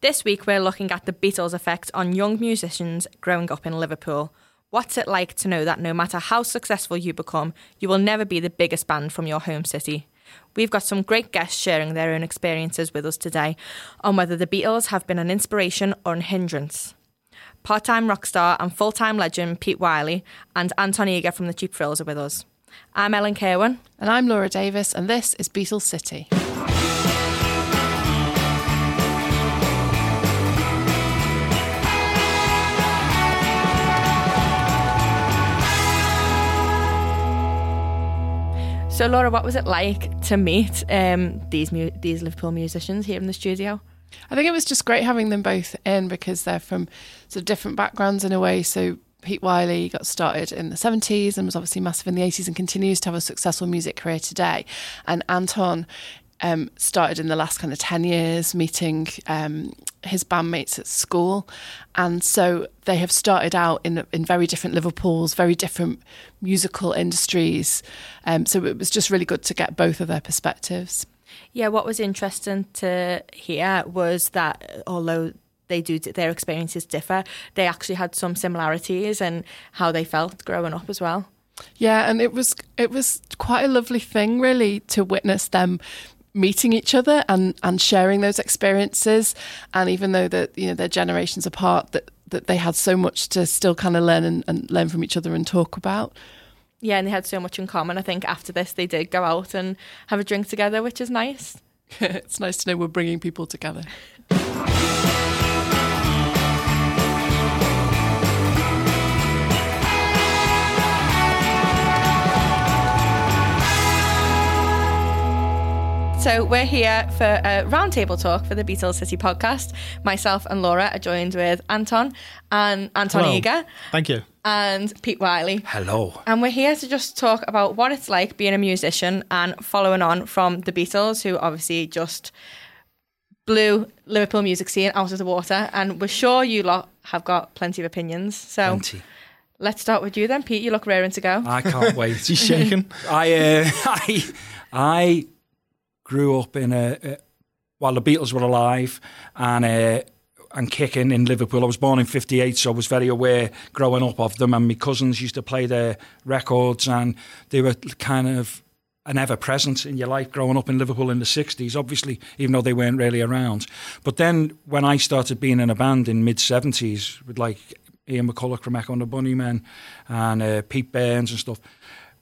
This week, we're looking at the Beatles' effect on young musicians growing up in Liverpool. What's it like to know that no matter how successful you become, you will never be the biggest band from your home city? We've got some great guests sharing their own experiences with us today on whether the Beatles have been an inspiration or an hindrance. Part time rock star and full time legend Pete Wylie and Anton Eger from the Cheap Thrills are with us. I'm Ellen Kerwin. And I'm Laura Davis, and this is Beatles City. So, Laura, what was it like to meet um, these mu- these Liverpool musicians here in the studio? I think it was just great having them both in because they're from sort of different backgrounds in a way. So Pete Wylie got started in the 70s and was obviously massive in the 80s and continues to have a successful music career today. And Anton um, started in the last kind of 10 years meeting um, his bandmates at school. And so they have started out in, in very different Liverpools, very different musical industries. Um, so it was just really good to get both of their perspectives. Yeah, what was interesting to hear was that although they do their experiences differ, they actually had some similarities and how they felt growing up as well. Yeah, and it was it was quite a lovely thing really to witness them meeting each other and and sharing those experiences. And even though that you know they're generations apart that that they had so much to still kind of learn and, and learn from each other and talk about. Yeah and they had so much in common. I think after this they did go out and have a drink together which is nice. It's nice to know we're bringing people together So we're here for a roundtable talk for the Beatles City podcast. Myself and Laura are joined with Anton and Anton Hello. Eger Thank you. and Pete Wylie. Hello. And we're here to just talk about what it's like being a musician and following on from the Beatles, who obviously just blew Liverpool music scene out of the water. And we're sure you lot have got plenty of opinions. So Plenty. let's start with you then, Pete. You look raring to go. I can't wait. He's shaking. I, uh, I, I grew up in a, a while the Beatles were alive and uh, and kicking in Liverpool. I was born in '58, so I was very aware growing up of them. And my cousins used to play their records, and they were kind of an ever present in your life growing up in Liverpool in the 60s, obviously, even though they weren't really around. But then when I started being in a band in mid 70s with like Ian McCulloch from Echo and the Bunnymen and uh, Pete Burns and stuff,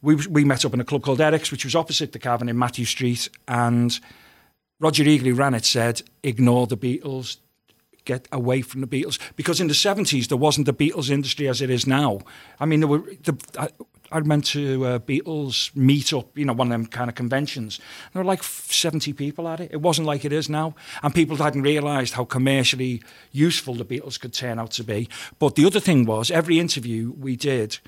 we, we met up in a club called Eric's, which was opposite the Cavern in Mathew Street. And Roger Eagley ran it, said, ignore the Beatles, get away from the Beatles. Because in the 70s, there wasn't the Beatles industry as it is now. I mean, there were the, I, I went to a Beatles meetup, you know, one of them kind of conventions. There were like 70 people at it. It wasn't like it is now. And people hadn't realised how commercially useful the Beatles could turn out to be. But the other thing was, every interview we did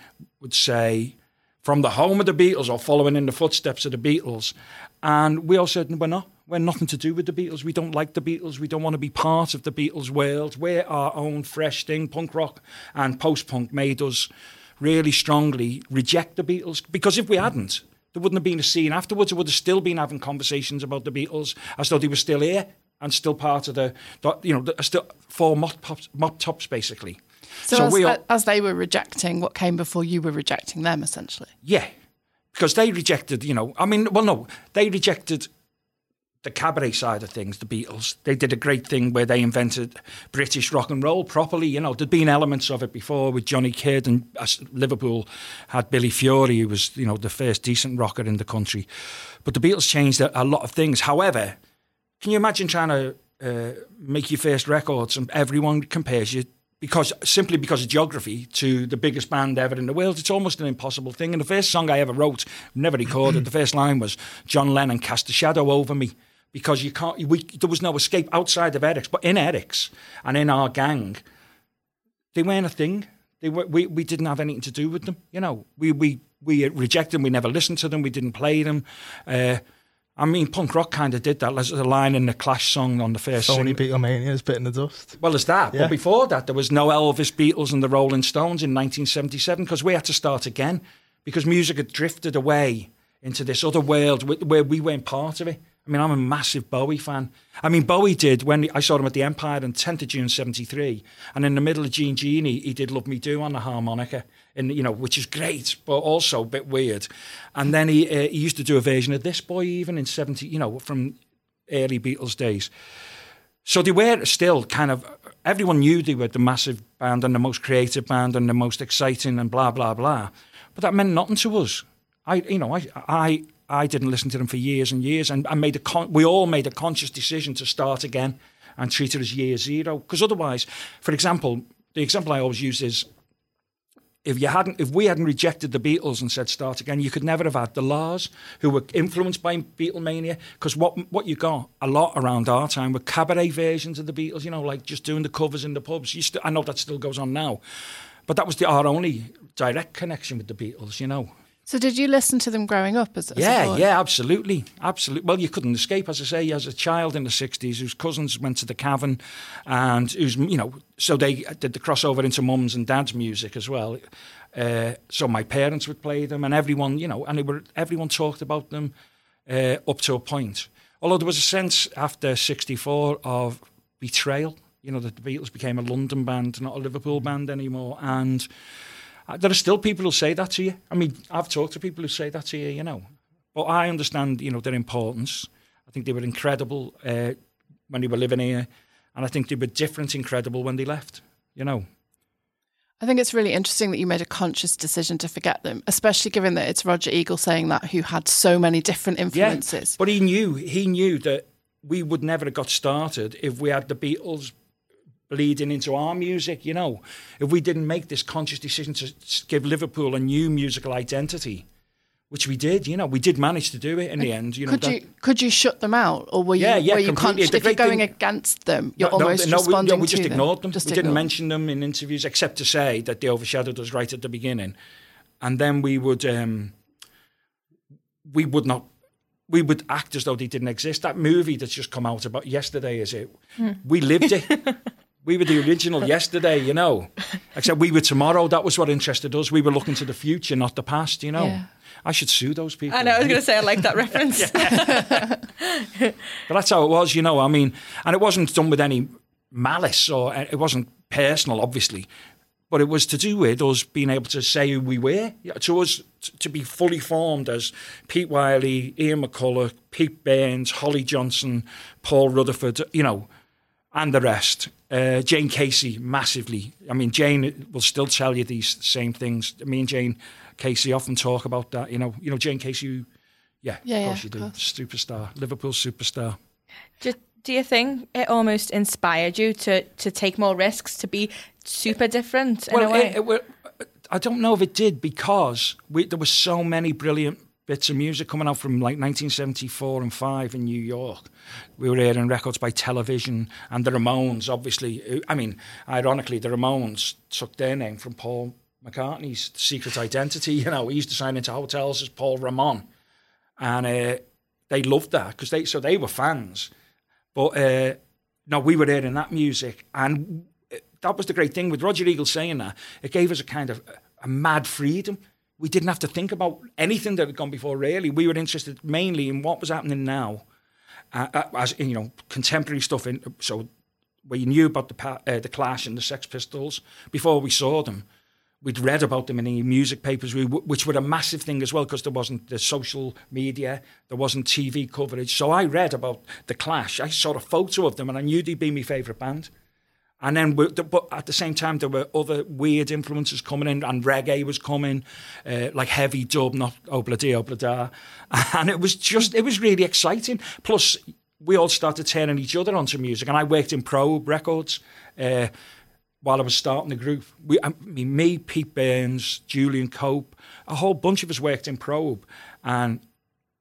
would say, from the home of the Beatles or following in the footsteps of the Beatles. And we all said, we're not. We're nothing to do with the Beatles. We don't like the Beatles. We don't want to be part of the Beatles world. We're our own fresh thing. Punk rock and post punk made us really strongly reject the Beatles because if we hadn't, there wouldn't have been a scene afterwards. It would have still been having conversations about the Beatles as though they were still here and still part of the, the you know, the, still four mop tops, mop tops basically. So, as, we as they were rejecting what came before you were rejecting them essentially yeah, because they rejected, you know, I mean, well, no, they rejected the cabaret side of things, the Beatles. They did a great thing where they invented British rock and roll properly. You know, there'd been elements of it before with Johnny Kidd, and as Liverpool had Billy Fury, who was, you know, the first decent rocker in the country. But the Beatles changed a, a lot of things. However, can you imagine trying to uh, make your first records and everyone compares you because simply because of geography to the biggest band ever in the world. It's almost an impossible thing. And the first song I ever wrote, never recorded, the first line was John Lennon cast a shadow over me. because you can't. We, there was no escape outside of Eric's, but in Eric's and in our gang, they weren't a thing. They were, we we didn't have anything to do with them. You know, we we we rejected them. We never listened to them. We didn't play them. Uh, I mean, punk rock kind of did that. There's a line in the Clash song on the first. Sony single. Beatlemania is bit in the dust. Well, there's that. Yeah. But before that, there was no Elvis, Beatles, and the Rolling Stones in 1977 because we had to start again because music had drifted away into this other world where we weren't part of it. I mean, I'm a massive Bowie fan. I mean, Bowie did when I saw him at the Empire on 10th of June 73, and in the middle of Jean Genie, he did Love Me Do on the harmonica, and you know, which is great, but also a bit weird. And then he, uh, he used to do a version of This Boy even in 70, you know, from early Beatles days. So they were still kind of everyone knew they were the massive band and the most creative band and the most exciting and blah blah blah. But that meant nothing to us. I you know I I I didn't listen to them for years and years and I made a con- we all made a conscious decision to start again and treat it as year zero because otherwise, for example, the example I always use is if you hadn't, if we hadn't rejected the Beatles and said start again, you could never have had the La's, who were influenced by Beatlemania. Because what what you got a lot around our time were cabaret versions of the Beatles. You know, like just doing the covers in the pubs. You st- I know that still goes on now, but that was the, our only direct connection with the Beatles. You know. So did you listen to them growing up as, as a Yeah, yeah, absolutely, absolutely. Well, you couldn't escape, as I say, as a child in the '60s, whose cousins went to the Cavern, and who's you know, so they did the crossover into mums and dads music as well. Uh, so my parents would play them, and everyone, you know, and they were everyone talked about them uh, up to a point. Although there was a sense after '64 of betrayal. You know, that the Beatles became a London band, not a Liverpool band anymore, and. Uh, There are still people who say that to you. I mean, I've talked to people who say that to you, you know. But I understand, you know, their importance. I think they were incredible uh, when they were living here, and I think they were different, incredible when they left. You know. I think it's really interesting that you made a conscious decision to forget them, especially given that it's Roger Eagle saying that, who had so many different influences. Yeah, But he knew he knew that we would never have got started if we had the Beatles bleeding into our music. You know, if we didn't make this conscious decision to give Liverpool a new musical identity, which we did. You know, we did manage to do it in the end. You know, could that- you could you shut them out, or were you Yeah, yeah, were you conscious if you're going thing- against them? You're No, no, almost no, we- responding no, we just ignored them. Just we didn't mention them in interviews, except to say that they overshadowed us right at the beginning, and then we would um, we would not we would act as though they didn't exist. That movie that's just come out about yesterday is it? We lived it. we were the original yesterday, you know. Except we were tomorrow. That was what interested us. We were looking to the future, not the past, you know. Yeah. I should sue those people. I know, I was going to say I like that reference. But that's how it was, you know. I mean, and it wasn't done with any malice or uh, it wasn't personal, obviously, but it was to do with us being able to say who we were. To us, to be fully formed as Pete Wylie, Ian McCulloch, Pete Burns, Holly Johnson, Paul Rutherford, you know, and the rest. Uh, Jayne Casey, massively. I mean, Jayne will still tell you these same things. Me and Jayne Casey often talk about that. You know, you know Jayne Casey. Who, yeah, Yeah, of yeah, course you of do. course. Superstar, Liverpool superstar. do, do you think it almost inspired you to, to take more risks, to be super different in a way? it, it, well, I don't know if it did because we, there were so many brilliant bits of music coming out from like 1974 and 5 in New York. We were hearing records by television and the Ramones, obviously. I mean, ironically, the Ramones took their name from Paul McCartney's secret identity. You know, he used to sign into hotels as Paul Ramon. And uh, they loved that because they, so they were fans. But uh, no, we were hearing that music, and that was the great thing with Roger Eagle saying that. It gave us a kind of a mad freedom. We didn't have to think about anything that had gone before. Really, we were interested mainly in what was happening now, uh, uh, as you know, contemporary stuff. In so we knew about the uh, the Clash and the Sex Pistols before we saw them. We'd read about them in the music papers, which were a massive thing as well because there wasn't the social media, there wasn't TV coverage. So I read about the Clash. I saw a photo of them, and I knew they'd be my favourite band. And then, we- but at the same time, there were other weird influences coming in, and reggae was coming, uh, like heavy dub, not obladi oblada, and it was just, it was really exciting. Plus, we all started turning each other onto music, and I worked in Probe Records. Uh, while I was starting the group. We, I mean, me, Pete Burns, Julian Cope, a whole bunch of us worked in Probe, and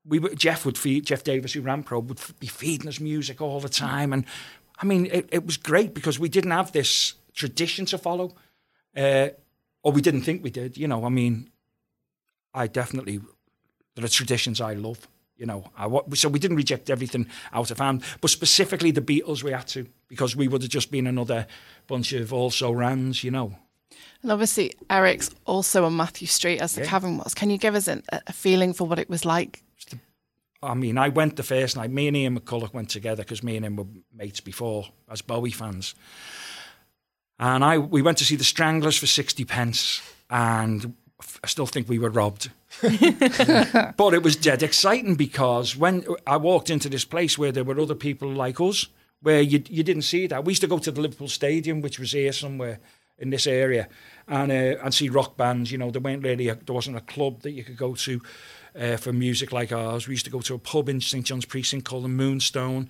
we were, Jeff would feed Geoff Davies, who ran Probe, would be feeding us music all the time, and I mean, it, it was great because we didn't have this tradition to follow, uh, or we didn't think we did. You know, I mean, I definitely there are traditions I love. You know, I, so we didn't reject everything out of hand, but specifically the Beatles we had to because we would have just been another bunch of also rans. You know. And obviously, Eric's also on Mathew Street as the Yeah. cavern was. Can you give us a, a feeling for what it was like? I mean, I went the first night. Me and Ian McCulloch went together because me and him were mates before as Bowie fans. And I we went to see the Stranglers for sixty pence, and I still think we were robbed. but it was dead exciting because when I walked into this place where there were other people like us, where you you didn't see that. We used to go to the Liverpool Stadium, which was here somewhere in this area, and uh, and see rock bands. You know, there weren't really a, there wasn't a club that you could go to uh, for music like ours. We used to go to a pub in St John's Precinct called the Moonstone.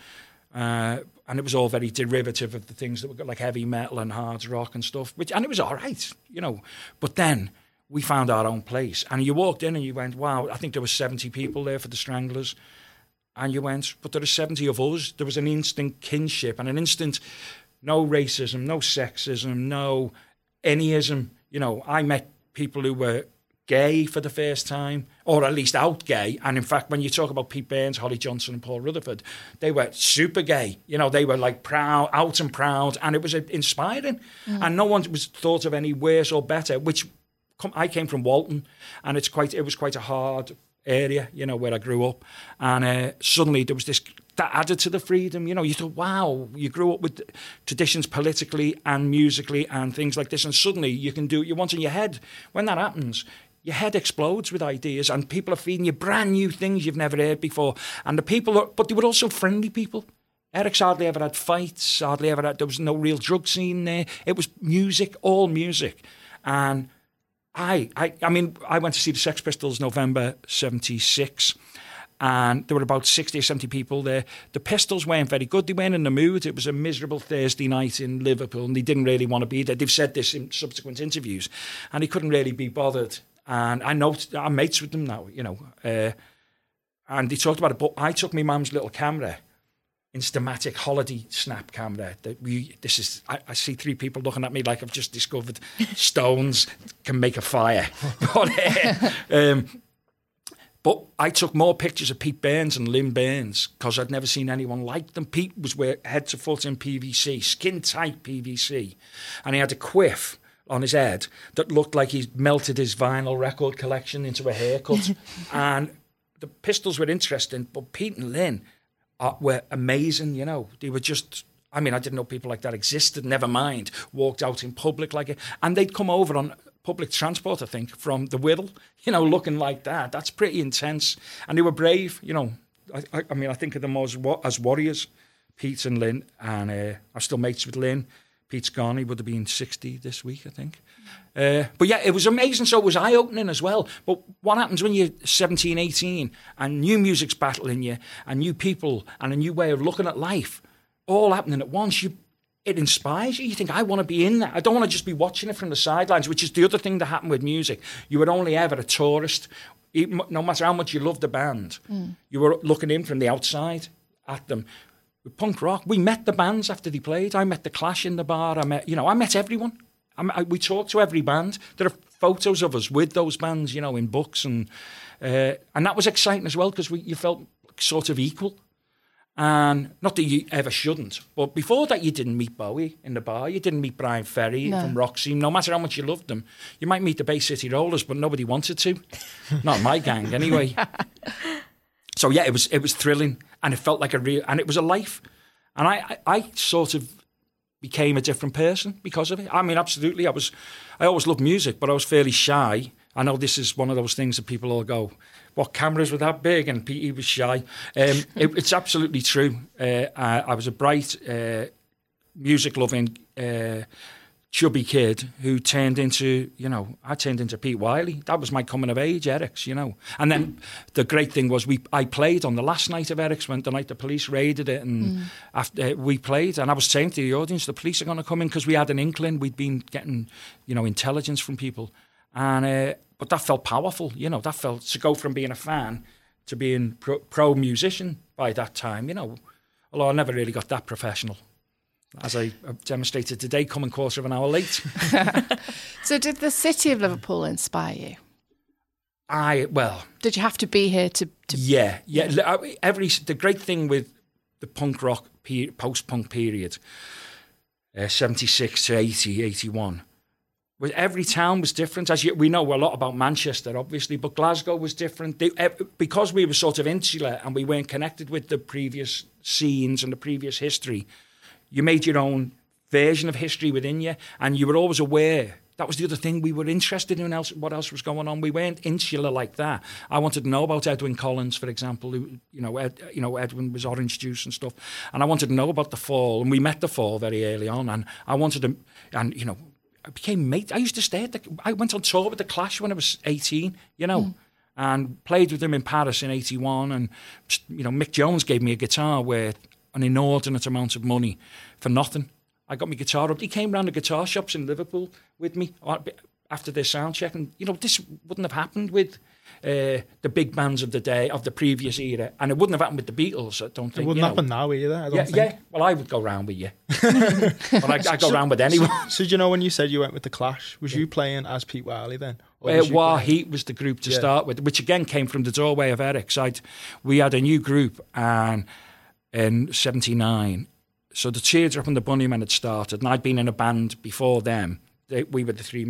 Uh, and it was all very derivative of the things that were like heavy metal and hard rock and stuff, which and it was all right, you know. But then we found our own place, and you walked in and you went, "Wow!" I think there were seventy people there for the Stranglers, and you went, "But there are seventy of us." There was an instant kinship and an instant no racism, no sexism, no anyism. You know, I met people who were gay for the first time, or at least out gay. And in fact, when you talk about Pete Burns, Holly Johnson, and Paul Rutherford, they were super gay. You know, they were like proud, out and proud, and it was uh, inspiring. And no one was thought of any worse or better. Which I came from Walton, and it's quite it was quite a hard area, you know, where I grew up. And uh, suddenly there was this that added to the freedom. You know, you thought, wow, you grew up with traditions politically and musically and things like this, and suddenly you can do what you want in your head. When that happens, your head explodes with ideas, and people are feeding you brand new things you've never heard before. And the people, are, but they were also friendly people. Eric's hardly ever had fights, hardly ever had, there was no real drug scene there. It was music, all music. And I, I, I mean, I went to see the Sex Pistols November 76 and there were about 60 or 70 people there. The Pistols weren't very good. They weren't in the mood. It was a miserable Thursday night in Liverpool and they didn't really want to be there. They've said this in subsequent interviews and he couldn't really be bothered. And I know I'm mates with them now, you know. Uh, and they talked about it, but I took my mum's little camera Instamatic holiday snap camera. That we, this is. I, I see three people looking at me like I've just discovered stones can make a fire. but, uh, um, but I took more pictures of Pete Burns and Lynn Burns because I'd never seen anyone like them. Pete was wear head to foot in PVC, skin tight PVC, and he had a quiff on his head that looked like he'd melted his vinyl record collection into a haircut. and the pistols were interesting, but Pete and Lynn uh, were amazing. You know, they were just. I mean, I didn't know people like that existed. Never mind, walked out in public like it, and they'd come over on public transport. I think from the Wirral, you know, looking like that. That's pretty intense, and they were brave. You know, I, I, I mean, I think of them as as warriors, Pete and Lynn, and uh, I'm still mates with Lynn. Pete's gone. He would have been 60 this week, I think. Uh, but yeah, it was amazing. So it was eye opening as well. But what happens when you're 17, 18 and new music's battling you and new people and a new way of looking at life all happening at once? You, it inspires you. You think, I want to be in that. I don't want to just be watching it from the sidelines, which is the other thing that happened with music. You were only ever a tourist. Even, no matter how much you loved the band, you were looking in from the outside at them punk rock. We met the bands after they played. I met the Clash in the bar. I met, you know, I met everyone. I I, we talked to every band. There are photos of us with those bands, you know, in books, and uh, and that was exciting as well because we you felt sort of equal. And not that you ever shouldn't, but before that, you didn't meet Bowie in the bar. You didn't meet Bryan Ferry No. from Roxy. No matter how much you loved them, you might meet the Bay City Rollers, but nobody wanted to. not my gang, anyway. So yeah, it was it was thrilling, and it felt like a real, and it was a life, and I, I I sort of became a different person because of it. I mean, absolutely, I was, I always loved music, but I was fairly shy. I know this is one of those things that people all go, "What cameras were that big?" And Pete was shy. Um, it, it's absolutely true. Uh, I, I was a bright, uh, music-loving. Uh, chubby kid who turned into, you know, I turned into Pete Wylie. That was my coming of age, Eric's, you know. And then the great thing was we I played on the last night of Eric's when the night the police raided it and after we played and I was saying to the audience, the police are going to come in because we had an inkling. We'd been getting, you know, intelligence from people. And, uh, but that felt powerful, you know, that felt to go from being a fan to being pro, pro musician by that time, you know. Although I never really got that professional. As I demonstrated today, coming quarter of an hour late. So, did the city of Liverpool inspire you? I, well, Did you have to be here to? to yeah, yeah. Every the great thing with the punk rock post punk period, uh, seventy six to 80, 81, was every town was different. As you, we know a lot about Manchester, obviously, but Glasgow was different. They, because we were sort of insular and we weren't connected with the previous scenes and the previous history. You made your own version of history within you, and you were always aware. That was the other thing. We were interested in else, what else was going on. We weren't insular like that. I wanted to know about Edwyn Collins, for example. Who, you know, Ed, you know, Edwyn was Orange Juice and stuff, and I wanted to know about the Fall. And we met the Fall very early on, and I wanted to, and you know, I became mate. I used to stay at the. I went on tour with the Clash when I was eighteen. You know. Mm. And played with them in Paris in '81, and you know Mick Jones gave me a guitar worth an inordinate amount of money for nothing. I got my guitar up. He came round the guitar shops in Liverpool with me after their sound check, and you know this wouldn't have happened with uh, the big bands of the day of the previous era, and it wouldn't have happened with the Beatles. I don't think It wouldn't you know. happen now either. I don't Yeah, think. yeah. Well, I would go round with you, but I, I go round with anyone. So do you know when you said you went with the Clash? Was you playing as Pete Wylie then? Uh, was Wah! Heat was the group to Yeah. start with, which again came from the doorway of Eric's. I'd, we had a new group and in '79, so the Teardrop and the Bunnymen had started, and I'd been in a band before them. They, we were the three.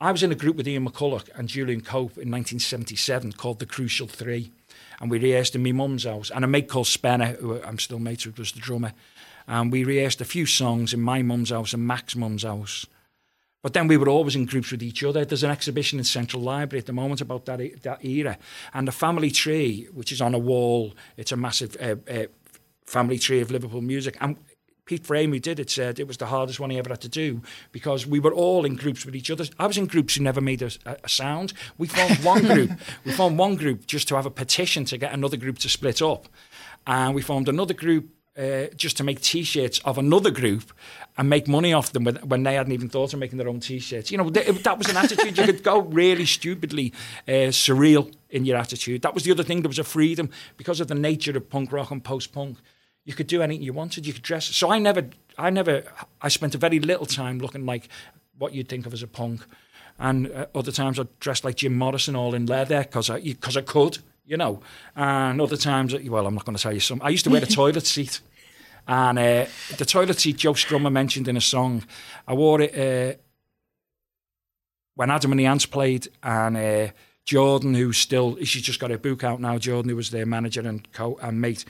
I was in a group with Ian McCulloch and Julian Cope in 1977 called the Crucial Three, and we rehearsed in my mum's house. And a mate called Spenner, who I'm still mates with, was the drummer, and we rehearsed a few songs in my mum's house and Mac's mum's house. But then we were always in groups with each other. There's an exhibition in Central Library at the moment about that that era, and the family tree, which is on a wall, it's a massive uh, uh, family tree of Liverpool music. And Pete Frame, who did it, said it was the hardest one he ever had to do because we were all in groups with each other. I was in groups who never made a, a, sound. We formed one group. We formed one group just to have a petition to get another group to split up, and we formed another group uh, just to make T-shirts of another group and make money off them when, when they hadn't even thought of making their own T-shirts. You know, th- that was an attitude. You could go really stupidly uh, surreal in your attitude. That was the other thing. There was a freedom because of the nature of punk rock and post-punk. You could do anything you wanted. You could dress. So I never, I never, I spent a very little time looking like what you'd think of as a punk. And uh, other times I dressed like Jim Morrison, all in leather, because I, cause I could, you know. And other times, well, I'm not going to tell you some. I used to wear a toilet seat. And uh, the toilet seat Joe Strummer mentioned in a song, I wore it uh, when Adam and the Ants played, and uh, Jordan, who's still, she's just got her book out now, Jordan, who was their manager and co and mate,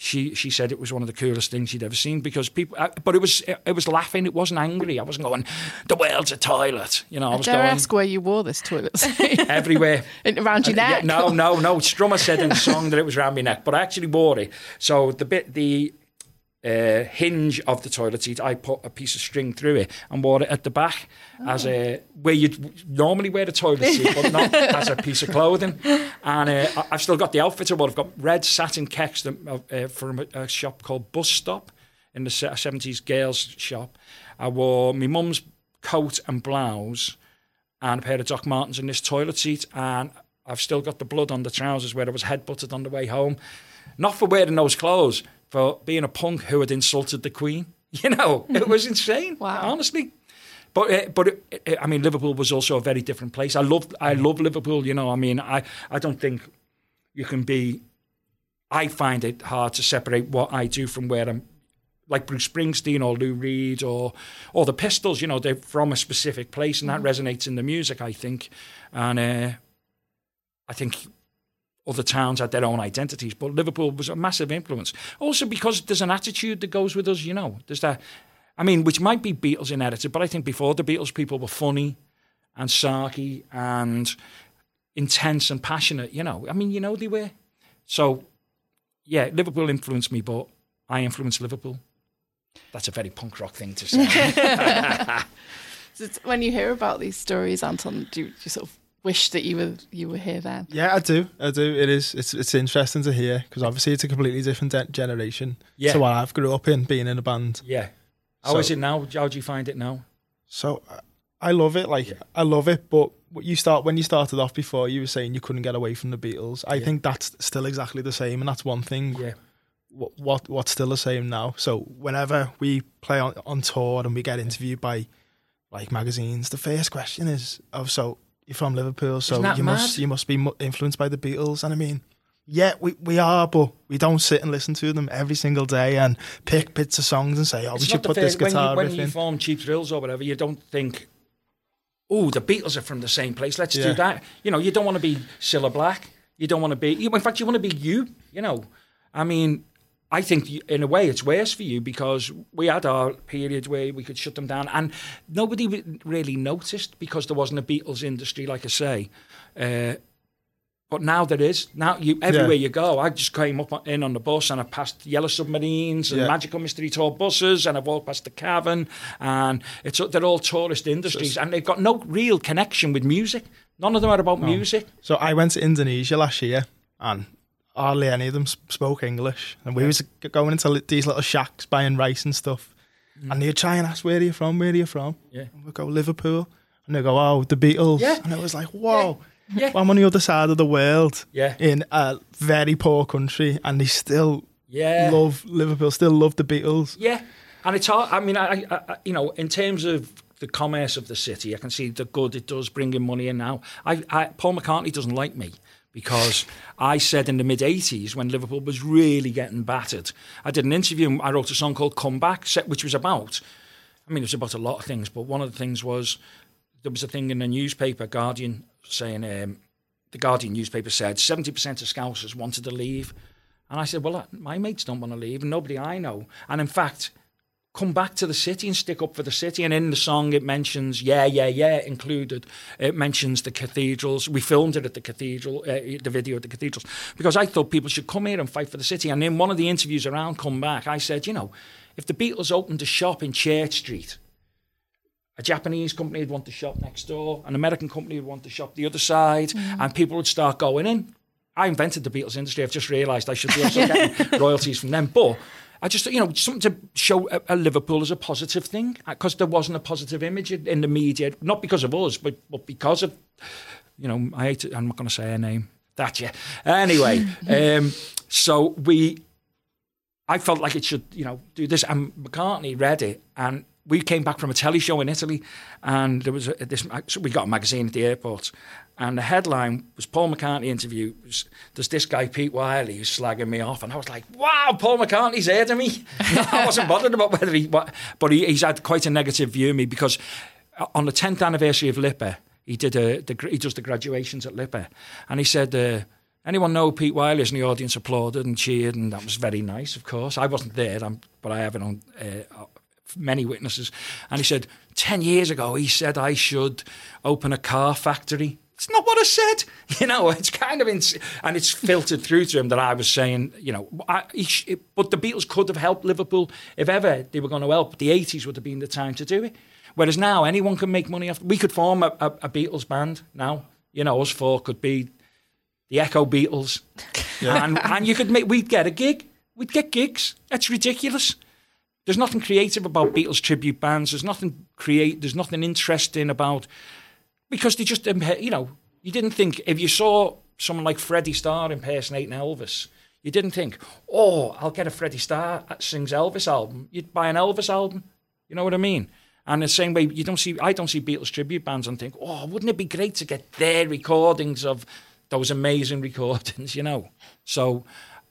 she she said it was one of the coolest things she'd ever seen because people, uh, but it was it, it was laughing, it wasn't angry. I wasn't going, the world's a toilet, you know. I was dare going ask where you wore this toilet seat. everywhere. around your Uh, yeah, neck. no, no, no. Strummer said in the song that it was around my neck, but I actually wore it. So the bit, the uh, hinge of the toilet seat, I put a piece of string through it and wore it at the back as a where you'd normally wear a toilet seat, but not as a piece of clothing. And uh, I've still got the outfit. Wore. I've got red satin kecks that, uh, from a, a shop called Bus Stop in the 70s girls shop. I wore my mum's coat and blouse and a pair of Doc Martens in this toilet seat, and I've still got the blood on the trousers where I was head headbutted on the way home. Not for wearing those clothes, for being a punk who had insulted the Queen. You know, it was insane. Wow. honestly. But uh, but it, it, I mean, Liverpool was also a very different place. I love I love Liverpool. You know, I mean, I I don't think you can be. I find it hard to separate what I do from where I'm like Bruce Springsteen or Lou Reed or or the Pistols. You know, they're from a specific place, and that resonates in the music. I think, and uh, I think other towns had their own identities, but Liverpool was a massive influence. Also because there's an attitude that goes with us. You know, there's that. I mean, which might be Beatles inherited, but I think before the Beatles, people were funny and sarky and intense and passionate. You know, I mean, you know they were. So, yeah, Liverpool influenced me, but I influenced Liverpool. That's a very punk rock thing to say. So when you hear about these stories, Anton, do you, do you sort of wish that you were you were here then? Yeah, I do. I do. It is. It's it's interesting to hear because obviously it's a completely different de- generation Yeah. to what I've grew up in, being in a band. yeah. How So- is it now? How do you find it now? So I love it. Like I love it, but you start when you started off before, you were saying you couldn't get away from the Beatles. I Yeah. think that's still exactly the same, and that's one thing. Yeah. What, what what's still the same now? So whenever we play on, on tour and we get interviewed by like magazines, the first question is, "Oh, so you're from Liverpool, so you must you must be influenced by the Beatles." And I mean, yeah, we, we are, but we don't sit and listen to them every single day and pick bits of songs and say, "Oh, we should put this first- when guitar you, when you form Cheap Thrills or whatever, you don't think, oh, the Beatles are from the same place. Let's Yeah. do that. You know, you don't want to be Cilla Black. You don't want to be. In fact, you want to be you. You know, I mean, I think in a way it's worse for you because we had our period where we could shut them down, and nobody really noticed because there wasn't a Beatles industry, like I say. Uh, but now there is. Now you everywhere you go. I just came up in on the bus and I passed Yellow Submarines and Yeah. Magical Mystery Tour buses and I've walked past the Cavern and it's they're all tourist industries and they've got no real connection with music. None of them are about music. So I went to Indonesia last year, and hardly any of them spoke English. And we was going into these little shacks buying rice and stuff, mm. and they'd try and ask, "Where are you from? Where are you from?" Yeah. And we go Liverpool, and they go, "Oh, the Beatles." Yeah. And it was like, "Whoa." Yeah. I'm on the other side of the world Yeah. in a very poor country, and they still Yeah. love Liverpool, still love the Beatles. Yeah, and it's hard. I mean, I, I, I, you know, in terms of the commerce of the city, I can see the good it does bringing money in now. I, I, Paul McCartney doesn't like me because I said in the mid '80s when Liverpool was really getting battered, I did an interview. I wrote a song called "Comeback," set- which was about. I mean, it was about a lot of things, but one of the things was there was a thing in the newspaper, Guardian, saying um, the Guardian newspaper said 70% of Scousers wanted to leave. And I said, well, my mates don't want to leave, and nobody I know. And in fact, come back to the city and stick up for the city. And in the song, it mentions, yeah, yeah, yeah, included. It mentions the cathedrals. We filmed it at the cathedral, uh, the video at the cathedrals, because I thought people should come here and fight for the city. And in one of the interviews around Come Back, I said, you know, if the Beatles opened a shop in Church Street, a Japanese company would want the shop next door, an American company would want the shop the other side, and people would start going in. I invented the Beatles industry. I've just realised I should be also getting royalties from them. But I just, you know, something to show a, a Liverpool as a positive thing because there wasn't a positive image in the media, not because of us, but, but because of, you know, I hate it. I'm not going to say her name. That yeah. Anyway, um, so we I felt like it should, you know, do this. And McCartney read it, and we came back from a telly show in Italy, and there was a, this. So we got a magazine at the airport, and the headline was Paul McCartney interview. There's this guy Pete Wylie who's slagging me off, and I was like, "Wow, Paul McCartney's heard of me." I wasn't bothered about whether he, what, but he, he's had quite a negative view of me because on the 10th anniversary of LIPA, he did a the, he does the graduations at LIPA, and he said. Uh, Anyone know Pete Wylie? And the audience applauded and cheered, and that was very nice, of course. I wasn't there, I'm, but I have it on uh, many witnesses. And he said, 10 years ago, he said I should open a car factory. It's not what I said. You know, it's kind of, ins- and it's filtered through to him that I was saying, you know, I, he sh- it, but the Beatles could have helped Liverpool. If ever they were going to help, the 80s would have been the time to do it. Whereas now, anyone can make money off. We could form a, a, a Beatles band now. You know, us four could be the Echo Beatles, and and you could make we'd get a gig. We'd get gigs. That's ridiculous. There's nothing creative about Beatles tribute bands. There's nothing create. There's nothing interesting about because they just um, you know you didn't think if you saw someone like Freddie Starr impersonating Elvis, you didn't think, oh, I'll get a Freddie Starr sings Elvis album. You'd buy an Elvis album. You know what I mean? And the same way, you don't see, I don't see Beatles tribute bands and think, oh, wouldn't it be great to get their recordings of those amazing recordings, you know? So,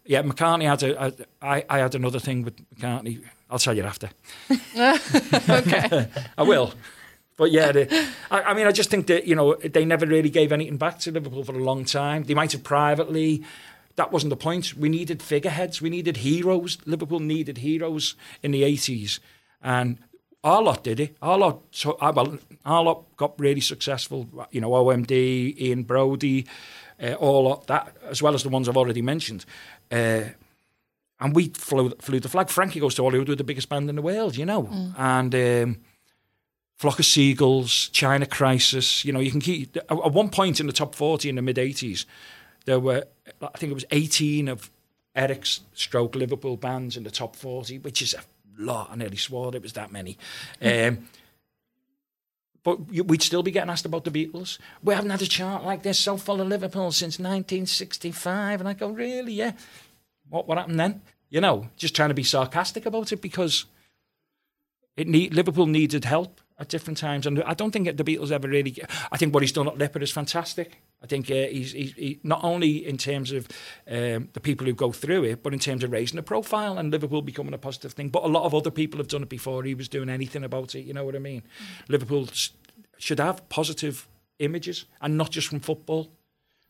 yeah, McCartney had a, a I, I had another thing with McCartney. I'll tell you after. okay. I will. But yeah, the, I, I mean, I just think that you know they never really gave anything back to Liverpool for a long time. They might have privately. That wasn't the point. We needed figureheads. We needed heroes. Liverpool needed heroes in the eighties, and our lot did it. Our lot, so, uh, well, our lot got really successful. You know, OMD, Ian Broudie, uh, all of that, as well as the ones I've already mentioned. Uh, and we flew, flew the flag. Frankie goes to Hollywood with the biggest band in the world, you know, and. Um, Flock of Seagulls, China Crisis. You know, you can keep. At at one point in the top 40 in the mid 80s, there were, I think it was 18 of Eric's stroke Liverpool bands in the top 40, which is a lot. I nearly swore it was that many. Um, But we'd still be getting asked about the Beatles. We haven't had a chart like this so full of Liverpool since 1965. And I go, really? Yeah. What, what happened then? You know, just trying to be sarcastic about it because it need, Liverpool needed help at different times. And I don't think the Beatles ever really. I think what he's done at LIPA is fantastic. I think uh, he's, he's he, not only in terms of um, the people who go through it, but in terms of raising the profile and Liverpool becoming a positive thing. But a lot of other people have done it before he was doing anything about it. You know what I mean? Liverpool should have positive images and not just from football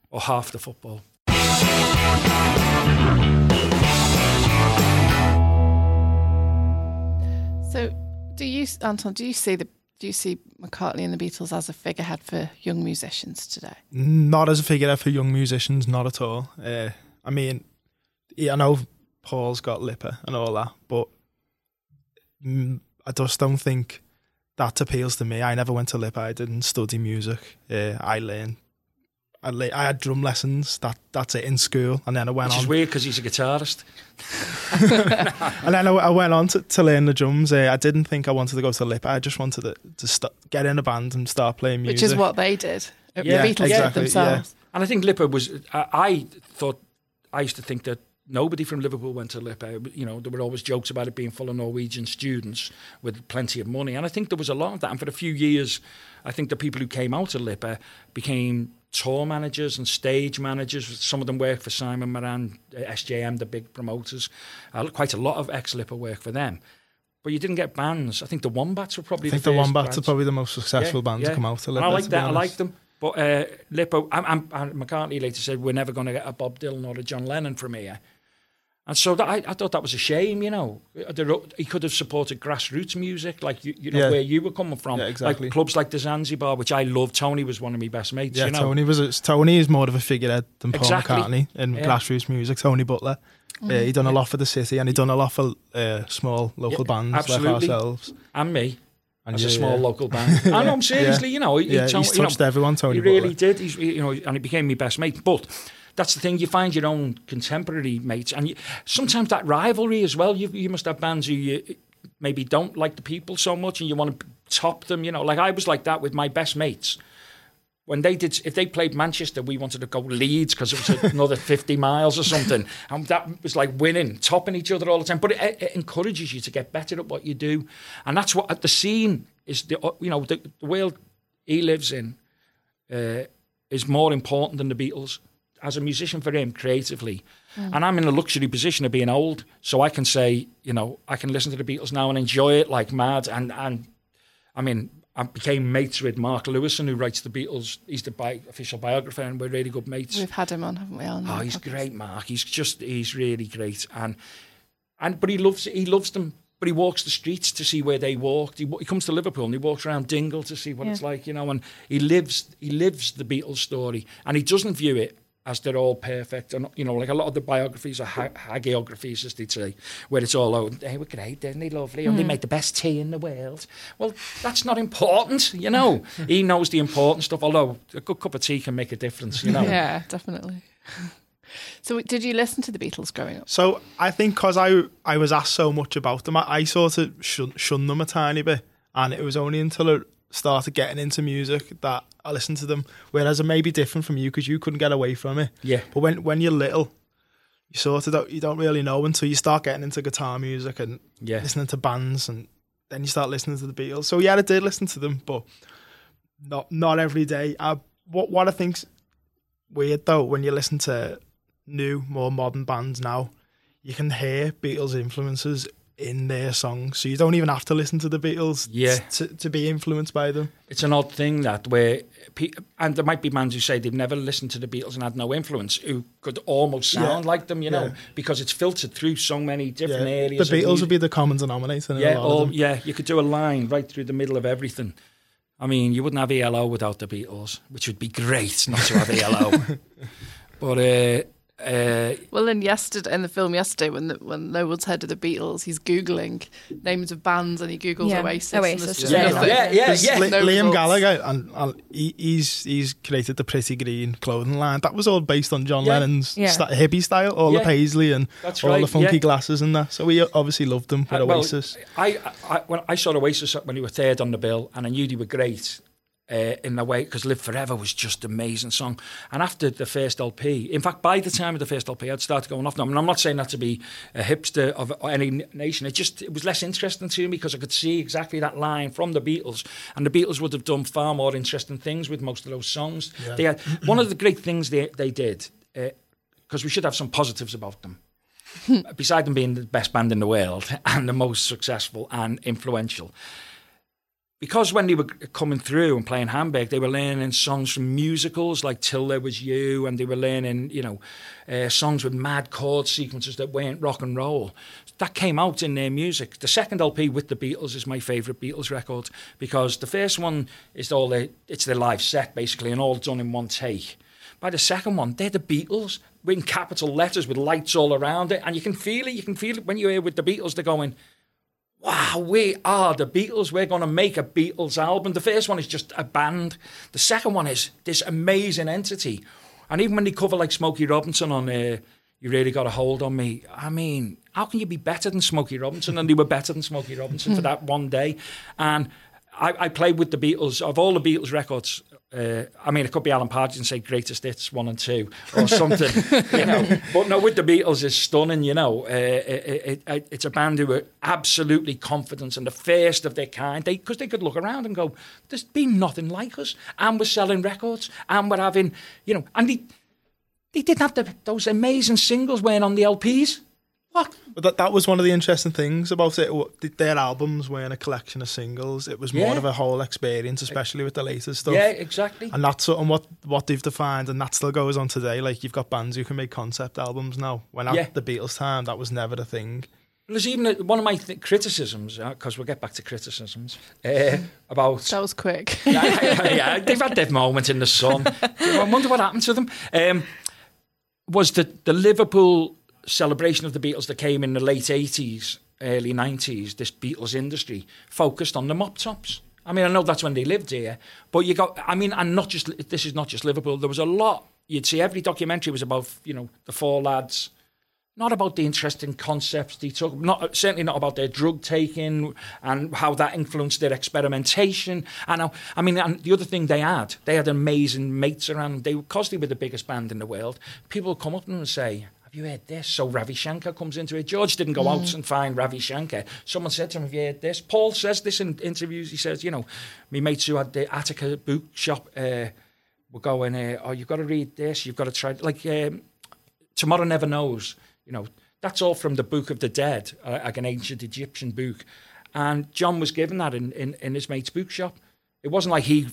or half the football. So, do you, Anton? Do you see the do you see McCartney and the Beatles as a figurehead for young musicians today? Not as a figurehead for young musicians, not at all. Uh, I mean, yeah, I know Paul's got LIPA and all that, but mm, I just don't think that appeals to me. I never went to LIPA. I didn't study music. Uh, I learned. I, I had drum lessons. That that's it in school, and then I went Which on. is weird because he's a guitarist. And then I, I went on to, to learn the drums. Uh, I didn't think I wanted to go to LIPA. I just wanted to, to st- get in a band and start playing music. Which is what they did. Yeah, the Beatles exactly, did themselves. And I think LIPA was. I, I thought I used to think that nobody from Liverpool went to LIPA. You know, there were always jokes about it being full of Norwegian students with plenty of money, and I think there was a lot of that. And for a few years, I think the people who came out of LIPA became tour managers and stage managers. Some of them work for Simon Moran, uh, SJM, the big promoters. Uh, quite a lot of ex-LIPA work for them. But you didn't get bands. I think the Wombats were probably I think the the Wombats bands. are probably the most successful bands to come out to And LIPA. I like that. I like them. But uh, LIPA, I'm, and McCartney later said we're never going to get a Bob Dylan or a John Lennon from here. And so that, I, I thought that was a shame, you know. He could have supported grassroots music, like you, you know Yeah. where you were coming from, Yeah, exactly. like clubs like the Zanzibar, which I love. Tony was one of my best mates. Yeah, you know, Tony was a, Tony is more of a figurehead than Paul Exactly. McCartney in Yeah. grassroots music. Tony Butler, yeah, he done a lot for the city, and he done a lot for uh, small local Yeah, bands absolutely. like ourselves. and me And as yeah, a small yeah. local band. I know, I'm seriously, you know, he, Yeah, Tony- he's you know, touched everyone. Tony he really Butler. did. He's you know, and he became my best mate. But that's the thing: you find your own contemporary mates, and you, sometimes that rivalry as well. You you must have bands who you maybe don't like the people so much, and you want to top them. You know, like I was like that with my best mates. When they did, if they played Manchester, we wanted to go Leeds because it was another fifty miles or something, and that was like winning, topping each other all the time. But it, it encourages you to get better at what you do, and that's what the scene is. The you know the, the world he lives in uh, is more important than the Beatles as a musician for him creatively. Mm. And I'm in a luxury position of being old, so I can say, you know, I can listen to the Beatles now and enjoy it like mad. And and I mean, I became mates with Mark Lewisohn, who writes the Beatles. He's the bi- official biographer, and we're really good mates. We've had him on, haven't we? On Oh, he's podcast? great, Mark. He's just he's really great, and and but he loves he loves them. But he walks the streets to see where they walked. He, he comes to Liverpool and he walks around Dingle to see what it's like, you know. And he lives he lives the Beatles story, and he doesn't view it as they're all perfect. And you know, like a lot of the biographies are ha- hagiographies, as they'd say, where it's all oh, they were great, didn't they, lovely? And they hmm. made the best tea in the world. Well, that's not important, you know. he knows the important stuff. Although a good cup of tea can make a difference, you know. Yeah, definitely. So, did you listen to the Beatles growing up? So I think because I I was asked so much about them, I, I sort of shun, shunned them a tiny bit, and it was only until I started getting into music that I listened to them. Whereas it may be different from you because you couldn't get away from it. Yeah. But when when you're little, you sort of don't, you don't really know until you start getting into guitar music and Yeah. listening to bands, and then you start listening to the Beatles. So yeah, I did listen to them, but not not every day. I, what what I think's weird though when you listen to new, more modern bands now, you can hear Beatles influences in their songs, so you don't even have to listen to the Beatles Yeah. to, to be influenced by them. It's an odd thing that where, pe- and there might be bands who say they've never listened to the Beatles and had no influence, who could almost sound Yeah. like them, you know, Yeah. because it's filtered through so many different areas. The Beatles would be the common denominator. Yeah, a lot all, of them. yeah, you could do a line right through the middle of everything. I mean, you wouldn't have ELO without the Beatles, which would be great not to have ELO. but uh, uh, Well, in yesterday, in the film yesterday, when the, when no one's heard of the Beatles, he's googling names of bands and he googles Yeah, Oasis. Oasis, and there's just just Yeah. nothing. yeah, yeah, yeah. Li- No Liam results. Gallagher, and, and he, he's he's created the Pretty Green clothing line. That was all based on John Yeah. Lennon's Yeah. sta- hippie style, all Yeah. the paisley and That's all right, the funky yeah. glasses and that. So we obviously loved them with Uh, well, Oasis. I, I when I saw Oasis when they were third on the bill, and I knew they were great. Uh, in the way because Live Forever was just an amazing song. And after the first LP, in fact, by the time of the first LP, I'd started going off. I mean, I'm not saying that to be a hipster of any nation. It just it was less interesting to me because I could see exactly that line from the Beatles, and the Beatles would have done far more interesting things with most of those songs. Yeah. They had, one of the great things they they did because uh, we should have some positives about them. Beside them being the best band in the world and the most successful and influential, because when they were coming through and playing Hamburg, they were learning songs from musicals like Till There Was You, and they were learning, you know, uh, songs with mad chord sequences that weren't rock and roll. That came out in their music. The second LP with the Beatles is my favourite Beatles record because the first one is all the, it's their live set basically, and all done in one take. By the second one, they're the Beatles in capital letters with lights all around it, and you can feel it. You can feel it when you hear with the Beatles. They're going wow, we are the Beatles. We're going to make a Beatles album. The first one is just a band. The second one is this amazing entity. And even when they cover like Smokey Robinson on uh, You Really Got a Hold on Me, I mean, how can you be better than Smokey Robinson? And they were better than Smokey Robinson for that one day. And I, I, played with the Beatles. Of all the Beatles records, uh, I mean, it could be Alan Partridge and say greatest hits one and two or something, you know. But no, with the Beatles is stunning, you know. Uh, it, it, it's a band who are absolutely confident and the first of their kind. They because they could look around and go, "There's been nothing like us," and we're selling records, and we're having, you know, and they they didn't have the, those amazing singles weren't on the LPs. What? But that, that was one of the interesting things about it. Their albums weren't a collection of singles. It was more yeah. of a whole experience, especially with the latest stuff. Yeah, exactly. And that's something what, what they've defined, and that still goes on today. Like, you've got bands who can make concept albums now. When at the Beatles time, that was never the thing. There's even a, one of my th- criticisms, because uh, we'll get back to criticisms, uh, about... That was quick. yeah, yeah, yeah, they've had their moment in the sun. I wonder what happened to them. Um, was the, the Liverpool celebration of the Beatles that came in the late 80s, early 90s, this Beatles industry focused on the mop tops. I mean, I know that's when they lived here, but you got, I mean, and not just, this is not just Liverpool, there was a lot, you'd see every documentary was about, you know, the four lads, not about the interesting concepts they took, not certainly not about their drug taking and how that influenced their experimentation. And I, I mean, and the other thing they had, they had amazing mates around. They because they were the biggest band in the world. People would come up to them and say, you heard this? So Ravi Shankar comes into it. George didn't go mm. out and find Ravi Shankar. Someone said to him, have you heard this? Paul says this in interviews. He says, you know, me mates who had the Indica bookshop uh, were going, uh, oh, you've got to read this. You've got to try, like, um, Tomorrow Never Knows. You know, that's all from the Book of the Dead, uh, like an ancient Egyptian book. And John was given that in, in, in his mate's bookshop. It wasn't like he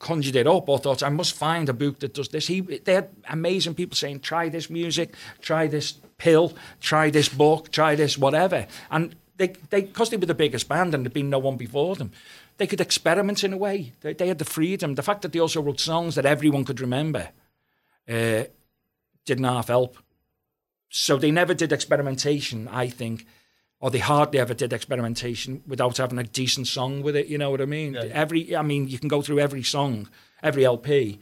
conjured it up or thought, I must find a book that does this. He, they had amazing people saying, try this music, try this pill, try this book, try this whatever. And they, they, because they were the biggest band and there'd been no one before them, they could experiment in a way. They, they had the freedom. The fact that they also wrote songs that everyone could remember uh, didn't half help. So they never did experimentation, I think, or they hardly ever did experimentation without having a decent song with it. You know what I mean? Yeah. Every, I mean, you can go through every song, every LP,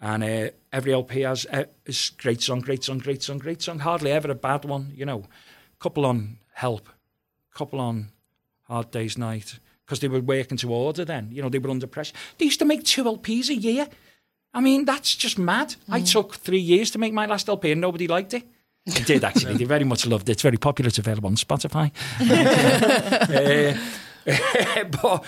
and uh, every LP has a uh, great song, great song, great song, great song. Hardly ever a bad one. You know, couple on Help, couple on Hard Day's Night, because they were working to order then. You know, they were under pressure. They used to make two LPs a year. I mean, that's just mad. Mm. I took three years to make my last LP and nobody liked it. He did actually. They very much loved it. It's very popular. It's available on Spotify. uh, but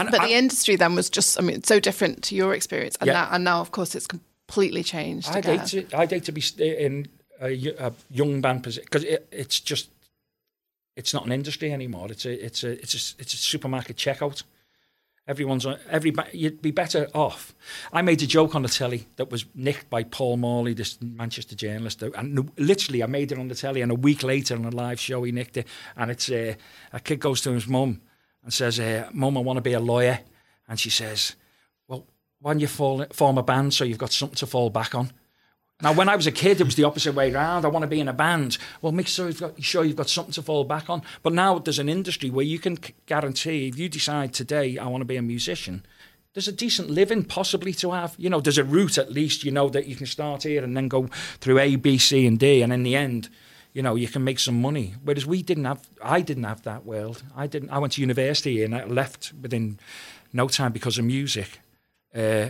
and but I, the industry then was just, I mean, so different to your experience, and, yeah. now, and now, of course, it's completely changed. I'd hate to, I'd hate to be in a, a young band position because it, it's just, it's not an industry anymore. It's a, it's a, it's a, it's a supermarket checkout. Everyone's on, every you'd be better off. I made a joke on the telly that was nicked by Paul Morley, this Manchester journalist, and literally I made it on the telly, and a week later on a live show he nicked it, and it's uh, a kid goes to his mum and says, uh, "Mum, I want to be a lawyer," and she says, "Well, why don't you fall, form a band so you've got something to fall back on?" Now, when I was a kid, it was the opposite way around. I want to be in a band. Well, make sure you've got, sure you've got something to fall back on. But now there's an industry where you can guarantee if you decide today, I want to be a musician, there's a decent living possibly to have. You know, there's a route at least, you know, that you can start here and then go through A, B, C, and D. And in the end, you know, you can make some money. Whereas we didn't have, I didn't have that world. I didn't. I went to university and I left within no time because of music. Uh,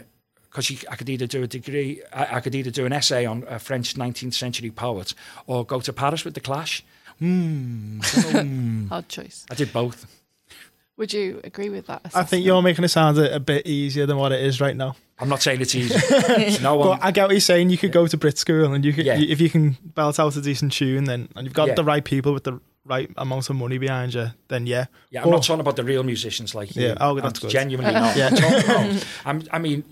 Because uh, I could either do a degree, I, I, could either do an essay on a French 19th century poet or go to Paris with the Clash. Hmm. Hard choice. I did both. Would you agree with that? Assessment? I think you're making it sound a, a, bit easier than what it is right now. I'm not saying it's easy. no one. But I get what you're saying. You could go to Brit school and you could, yeah. you, if you can belt out a decent tune, then and you've got yeah. the right people with the right amount of money behind you, then yeah. Yeah, I'm but, not talking about the real musicians like you. Yeah, oh, that's I'm good. Genuinely not. yeah. About, I'm, I mean,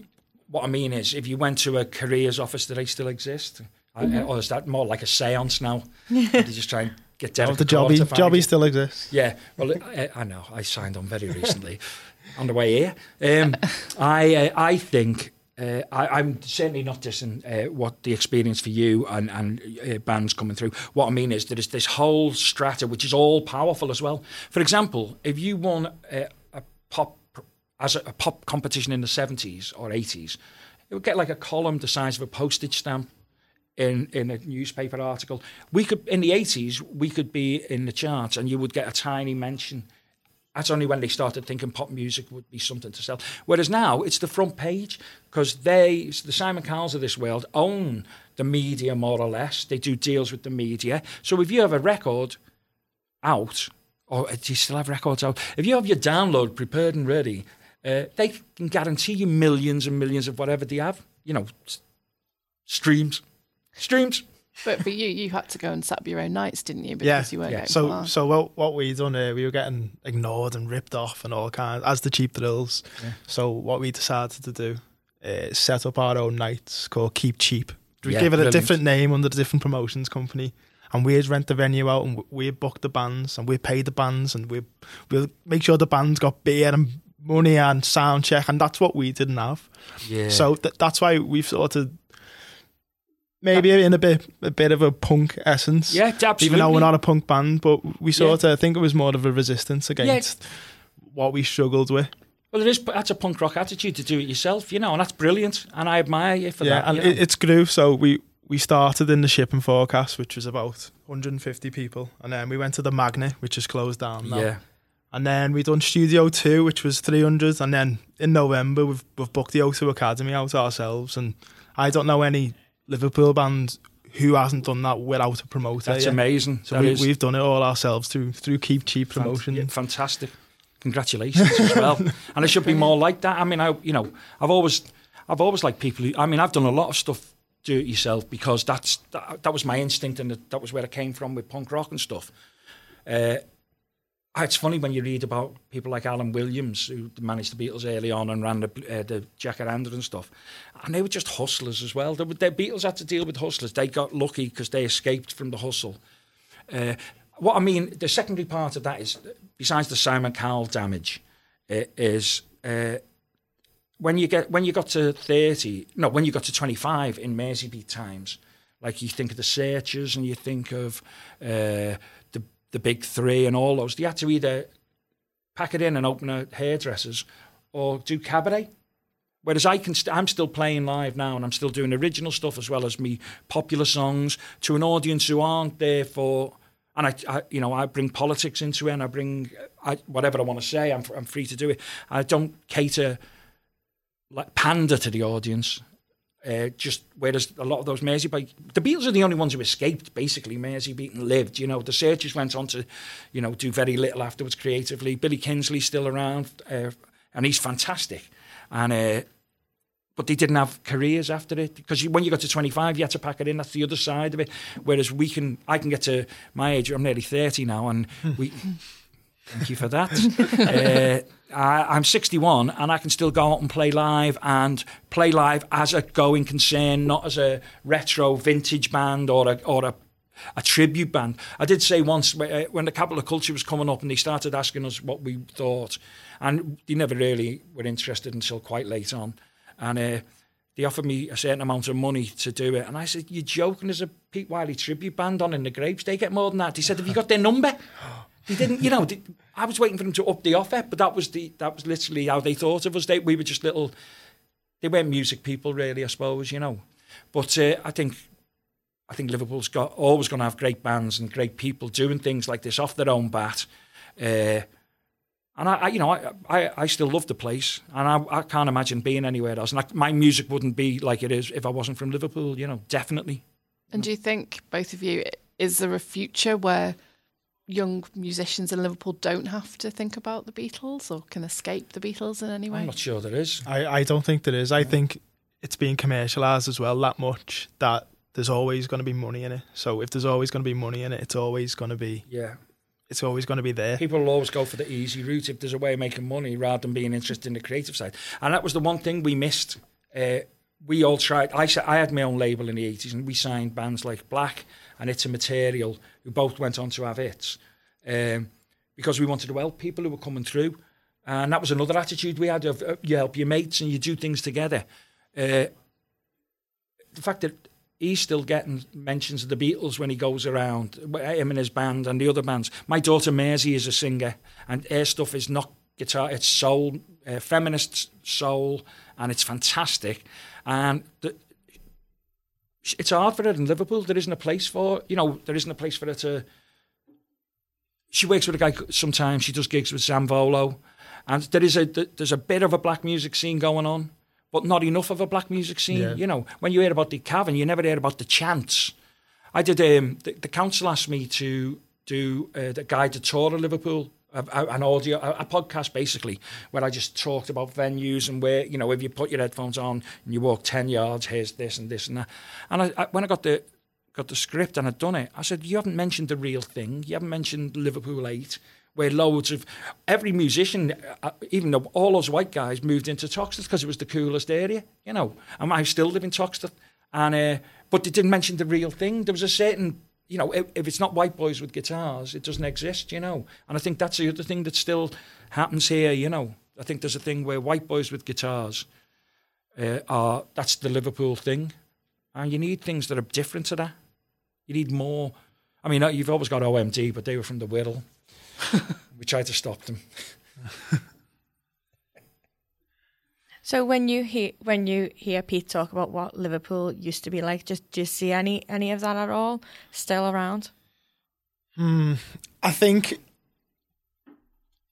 what I mean is, if you went to a careers office, do they still exist? Mm-hmm. or is that more like a séance now? they just try and get down. Oh, the jobby, jobby still exists. Yeah, well, I, I, know. I signed on very recently on the way here. Um, I uh, I think. Uh, I, am certainly not dissing uh, what the experience for you and, and uh, bands coming through. What I mean is there is this whole strata which is all powerful as well. For example, if you won a, a pop as a, a, pop competition in the 70s or 80s, it would get like a column the size of a postage stamp in, in a newspaper article. We could in the eighties we could be in the charts and you would get a tiny mention. That's only when they started thinking pop music would be something to sell. Whereas now it's the front page because they, the Simon Cowells of this world, own the media more or less. They do deals with the media. So if you have a record out, or do you still have records out? If you have your download prepared and ready, uh, they can guarantee you millions and millions of whatever they have. You know, streams streams. But for you, you had to go and set up your own nights, didn't you? Because yeah, you weren't yeah. Going so, far. so what, what we done here, we were getting ignored and ripped off and all kinds, as the cheap thrills. Yeah. So what we decided to do is set up our own nights called Keep Cheap. We yeah, give it brilliant. a different name under the different promotions company. And we'd rent the venue out and we'd book the bands and we'd pay the bands and we we'll make sure the bands got beer and money and sound check. And that's what we didn't have. Yeah. So th- that's why we've sort of maybe in a bit a bit of a punk essence. Yeah, absolutely. Even though we're not a punk band, but we sort yeah. of think it was more of a resistance against yeah. what we struggled with. Well, it is. That's a punk rock attitude to do it yourself, you know, and that's brilliant. And I admire you for yeah, that. and it, it's grew. So we we started in the shipping forecast, which was about 150 people, and then we went to the Magnet, which is closed down now. Yeah. And then we done Studio Two, which was 300, and then in November we've we've booked the O2 Academy out ourselves, and I don't know any Liverpool band who hasn't done that without a promoter. That's yet. amazing. So we, have done it all ourselves through through Keep Cheap promotion. Fant- fantastic. Congratulations as well. And it should be more like that. I mean, I you know, I've always I've always liked people who. I mean, I've done a lot of stuff do it yourself because that's that, that was my instinct and that, that was where I came from with punk rock and stuff. Uh, it's funny when you read about people like Alan Williams, who managed the Beatles early on and ran the, uh, the Jacaranda and stuff. And they were just hustlers as well. The, the Beatles had to deal with hustlers. They got lucky because they escaped from the hustle. Uh, what I mean, the secondary part of that is, besides the Simon Cowell damage, is uh, when you get when you got to thirty, no, when you got to twenty five in Merseybeat times, like you think of the Searchers and you think of uh, the big three and all those. You had to either pack it in and open a hairdressers or do cabaret. Whereas I can, i st- I'm still playing live now, and I'm still doing original stuff as well as me popular songs to an audience who aren't there for. And I, I you know, I bring politics into it, and I bring I, whatever I want to say. I'm, I'm free to do it. I don't cater like pander to the audience. Uh, just whereas a lot of those Merseybeat, the Beatles are the only ones who escaped basically Merseybeat and lived. You know, the Searchers went on to, you know, do very little afterwards creatively. Billy Kinsley's still around, uh, and he's fantastic. And uh, but they didn't have careers after it because when you got to 25, you had to pack it in. That's the other side of it. Whereas we can, I can get to my age. I'm nearly 30 now, and we. Thank you for that. I, am 61 and I can still go out and play live and play live as a going concern, not as a retro vintage band or a, or a, a tribute band. I did say once uh, when the Capital of Culture was coming up and they started asking us what we thought, and they never really were interested until quite late on. And uh, they offered me a certain amount of money to do it. And I said, You're joking, there's a Pete Wylie tribute band on in the Grapes. They get more than that. He said, Have you got their number? He didn't, you know. I was waiting for them to up the offer, but that was the that was literally how they thought of us. They, we were just little. They weren't music people, really. I suppose you know. But uh, I think I think Liverpool's got always going to have great bands and great people doing things like this off their own bat. Uh, and I, I, you know, I, I, I still love the place, and I, I can't imagine being anywhere else. And I, my music wouldn't be like it is if I wasn't from Liverpool. You know, definitely. And do you think both of you is there a future where young musicians in Liverpool don't have to think about the Beatles or can escape the Beatles in any way? I'm not sure there is. I, I don't think there is. I think it's being commercialised as well that much that there's always going to be money in it. So if there's always going to be money in it, it's always going to be Yeah. it's always going to be there. People will always go for the easy route if there's a way of making money rather than being interested in the creative side. And that was the one thing we missed. Uh, we all tried. I sa- I had my own label in the 80s and we signed bands like Black and It's Immaterial, who both went on to have hits, um, because we wanted to help people who were coming through. And that was another attitude we had of uh, you help your mates and you do things together. Uh, the fact that he's still getting mentions of the Beatles when he goes around, him and his band and the other bands. My daughter Maisie is a singer, and her stuff is not guitar, it's soul, uh, feminist soul, and it's fantastic. And the, it's hard for her in Liverpool. There isn't a place for you know. There isn't a place for her to. She works with a guy sometimes. She does gigs with Zamvolo, and there is a there's a bit of a black music scene going on, but not enough of a black music scene. Yeah. You know, when you hear about the cavern, you never hear about the chants. I did. Um, the, the council asked me to do uh, the guided tour of Liverpool, an audio, a, podcast basically, where I just talked about venues and where you know if you put your headphones on and you walk ten yards, here's this and this and that. And I, I, when I got the got the script and I'd done it, I said, "You haven't mentioned the real thing. You haven't mentioned Liverpool 8, Where loads of every musician, uh, even though all those white guys moved into Toxteth because it was the coolest area, you know. And I still live in Toxteth, and uh, but they didn't mention the real thing. There was a certain, you know, if, if it's not white boys with guitars, it doesn't exist, you know. And I think that's the other thing that still happens here, you know. I think there's a thing where white boys with guitars uh, are that's the Liverpool thing, and you need things that are different to that. You need more. I mean, uh, you've always got OMD, but they were from the Wirral. we tried to stop them. So when you hear when you hear Pete talk about what Liverpool used to be like, just do you see any any of that at all still around? Hmm. I think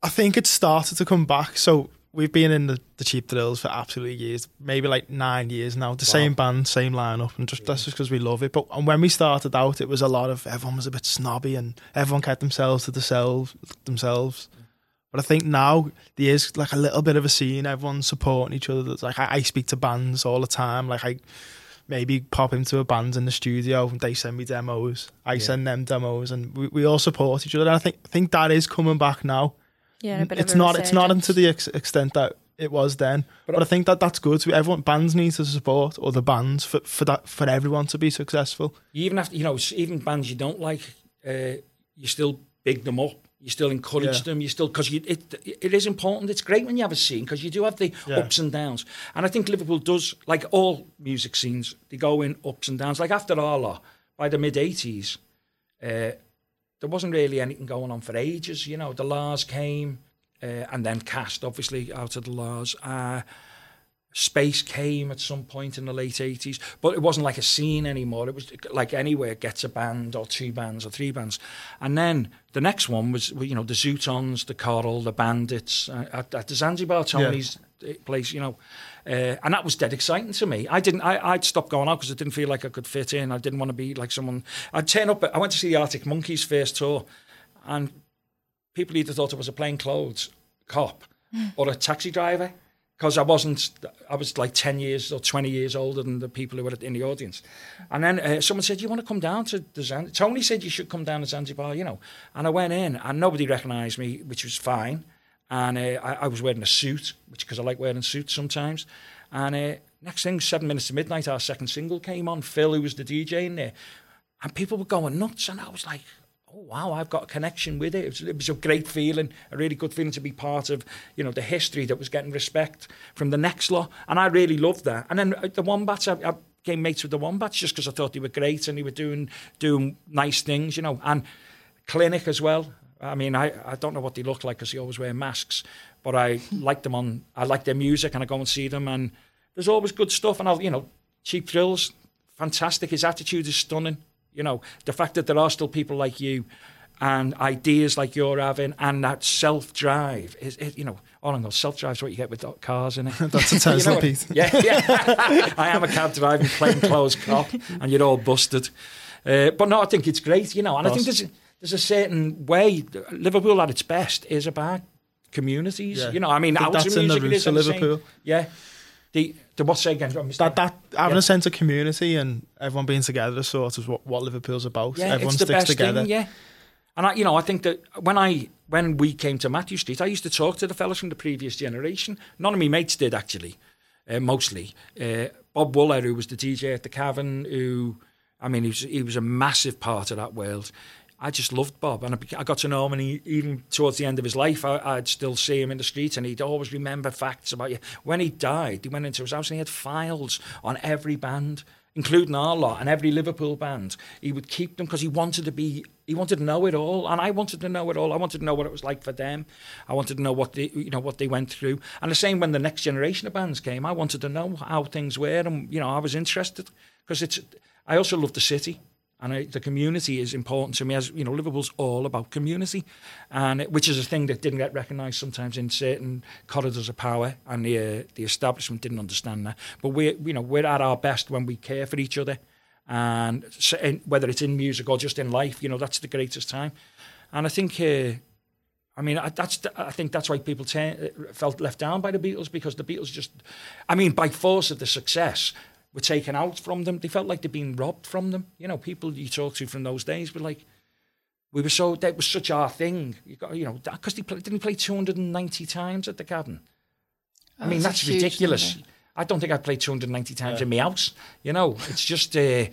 I think it started to come back. So we've been in the, the cheap thrills for absolutely years, maybe like nine years now. The same band, same lineup, and just that's just because we love it. But and when we started out, it was a lot of everyone was a bit snobby and everyone kept themselves to themselves themselves. But I think now there is like a little bit of a scene. Everyone's supporting each other. That's like I, I speak to bands all the time. Like I maybe pop into a band in the studio and they send me demos. I send them demos, and we, we all support each other. And I think think that is coming back now. Yeah, a bit it's of a not it's not into the ex- extent that it was then. But, I think that that's good. So everyone bands need to support other bands for for that for everyone to be successful. You even have to, you know, even bands you don't like, uh, you still big them up. You still encourage Yeah. them. You still because it it is important. It's great when you have a scene because you do have the Yeah. ups and downs. And I think Liverpool does like all music scenes. They go in ups and downs. Like after Arla, by the mid '80s, uh, there wasn't really anything going on for ages. You know, the La's came, uh, and then Cast obviously out of the La's. Uh, Space came at some point in the late 80s, but it wasn't like a scene anymore. It was like anywhere gets a band or two bands or three bands. And then the next one was, you know, the Zutons, the Coral, the Bandits uh, at, at the Zanzibar Tony's uh, place, you know. Uh, and that was dead exciting to me. I didn't, I, I'd stopped going out because I didn't feel like I could fit in. I didn't want to be like someone. I'd turn up, I went to see the Arctic Monkeys first tour, and people either thought I was a plain clothes cop or a taxi driver because I wasn't. I was like ten years or twenty years older than the people who were in the audience. And then uh, someone said, "Do "You want to come down to the Zanzibar?" Tony said you should come down to Zanzibar, you know. And I went in, and nobody recognised me, which was fine. And uh, I, I was wearing a suit, which because I like wearing suits sometimes. And uh, next thing, seven minutes to midnight, our second single came on. Phil, who was the DJ in there, and people were going nuts, and I was like, "Oh wow, I've got a connection with it." It was, it was a great feeling, a really good feeling to be part of, you know, the history that was getting respect from the next lot, and I really loved that. And then uh, the Wombats, I, I became mates with the Wombats just because I thought they were great and they were doing doing nice things, you know, and Clinic as well. I mean, I, I don't know what they look like because they always wear masks, but I like them on. I like their music and I go and see them, and there's always good stuff. And I'll, you know, Cheap Thrills, fantastic. His attitude is stunning. You know, the fact that there are still people like you and ideas like you're having and that self drive is, is, you know, all in all, self drive is what you get with cars, isn't it? That's a Tesla You know, piece. Yeah, yeah. I am a cab driving, plain clothes cop, and you're all busted. Uh, but no, I think it's great, you know, and I think there's there's a certain way Liverpool at its best is about communities. Yeah. You know, I mean, I that's in the music it is roots of the same- Liverpool. Yeah. The the what's say again? That that having Yeah. a sense of community and everyone being together is sort of what, what Liverpool's about. Yeah, everyone it's the sticks best together. thing. Yeah, and I, you know, I think that when I when we came to Mathew Street, I used to talk to the fellas from the previous generation. None of my mates did actually, uh, mostly. Uh, Bob Wooler, who was the DJ at the Cavern, who I mean, he was he was a massive part of that world. I just loved Bob, and I, I got to know him. And he, even towards the end of his life, I, I'd still see him in the streets, and he'd always remember facts about you. When he died, he went into his house and he had files on every band, including our lot and every Liverpool band. He would keep them because he wanted to be, he wanted to know it all, and I wanted to know it all. I wanted to know what it was like for them. I wanted to know what they, you know, what they went through. And the same when the next generation of bands came, I wanted to know how things were, and you know, I was interested because it's. I also love the city and I, the community is important to me. As you know, Liverpool's all about community, and it, which is a thing that didn't get recognised sometimes in certain corridors of power, and the uh, the establishment didn't understand that. But we, you know, we're at our best when we care for each other, and so, whether it's in music or just in life, you know, that's the greatest time. And I think. Uh, I mean, that's I think that's why people ten, felt left down by the Beatles because the Beatles just, I mean, by force of the success, were taken out from them. They felt like they'd been robbed from them. You know, people you talk to from those days were like, we were so that was such our thing. You got, you know, because they play, didn't play two hundred and ninety times at the Cavern. I mean, Oh, that's that's a huge ridiculous. number. I don't think I played 290 times in my house. You know, it's just. Uh,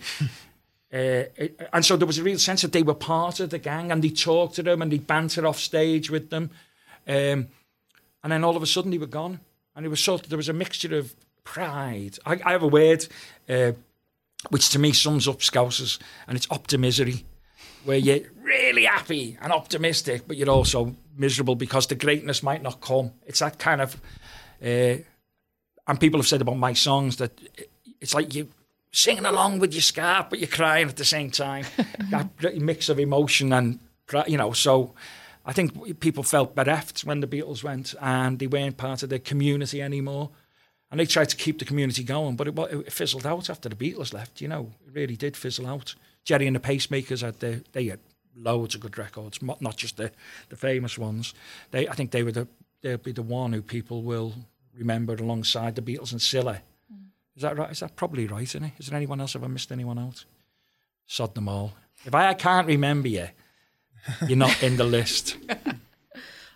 uh, and so there was a real sense that they were part of the gang and they talked to them and they bantered off stage with them. Um, and then all of a sudden they were gone. And it was sort of, there was a mixture of pride. I, I have a word uh, which to me sums up Scousers, and it's optimisery, where you're really happy and optimistic, but you're also miserable because the greatness might not come. It's that kind of. Uh, and people have said about my songs that it's like you singing along with your scarf, but you're crying at the same time. that mix of emotion and you know. So I think people felt bereft when the Beatles went, and they weren't part of the community anymore. And they tried to keep the community going, but it, it fizzled out after the Beatles left. You know, it really did fizzle out. Gerry and the Pacemakers had the, they had loads of good records, not just the, the famous ones. They, I think they were the they'll be the one who people will remember alongside the Beatles and Cilla. Mm. Is that right? Is that probably right? Isn't it? Is there anyone else? Have I missed anyone out? Sod them all. If I can't remember you, you're not in the list.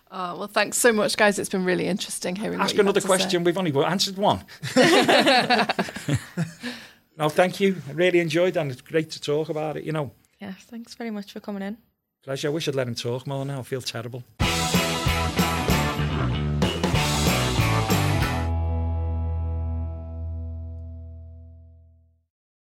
Oh, well, thanks so much, guys. It's been really interesting hearing. Ask what you another had to say. question. We've only answered one. no, thank you. I really enjoyed that. and It's great to talk about it. You know, Yes, thanks very much for coming in. pleasure. I wish I'd let him talk more now. I feel terrible.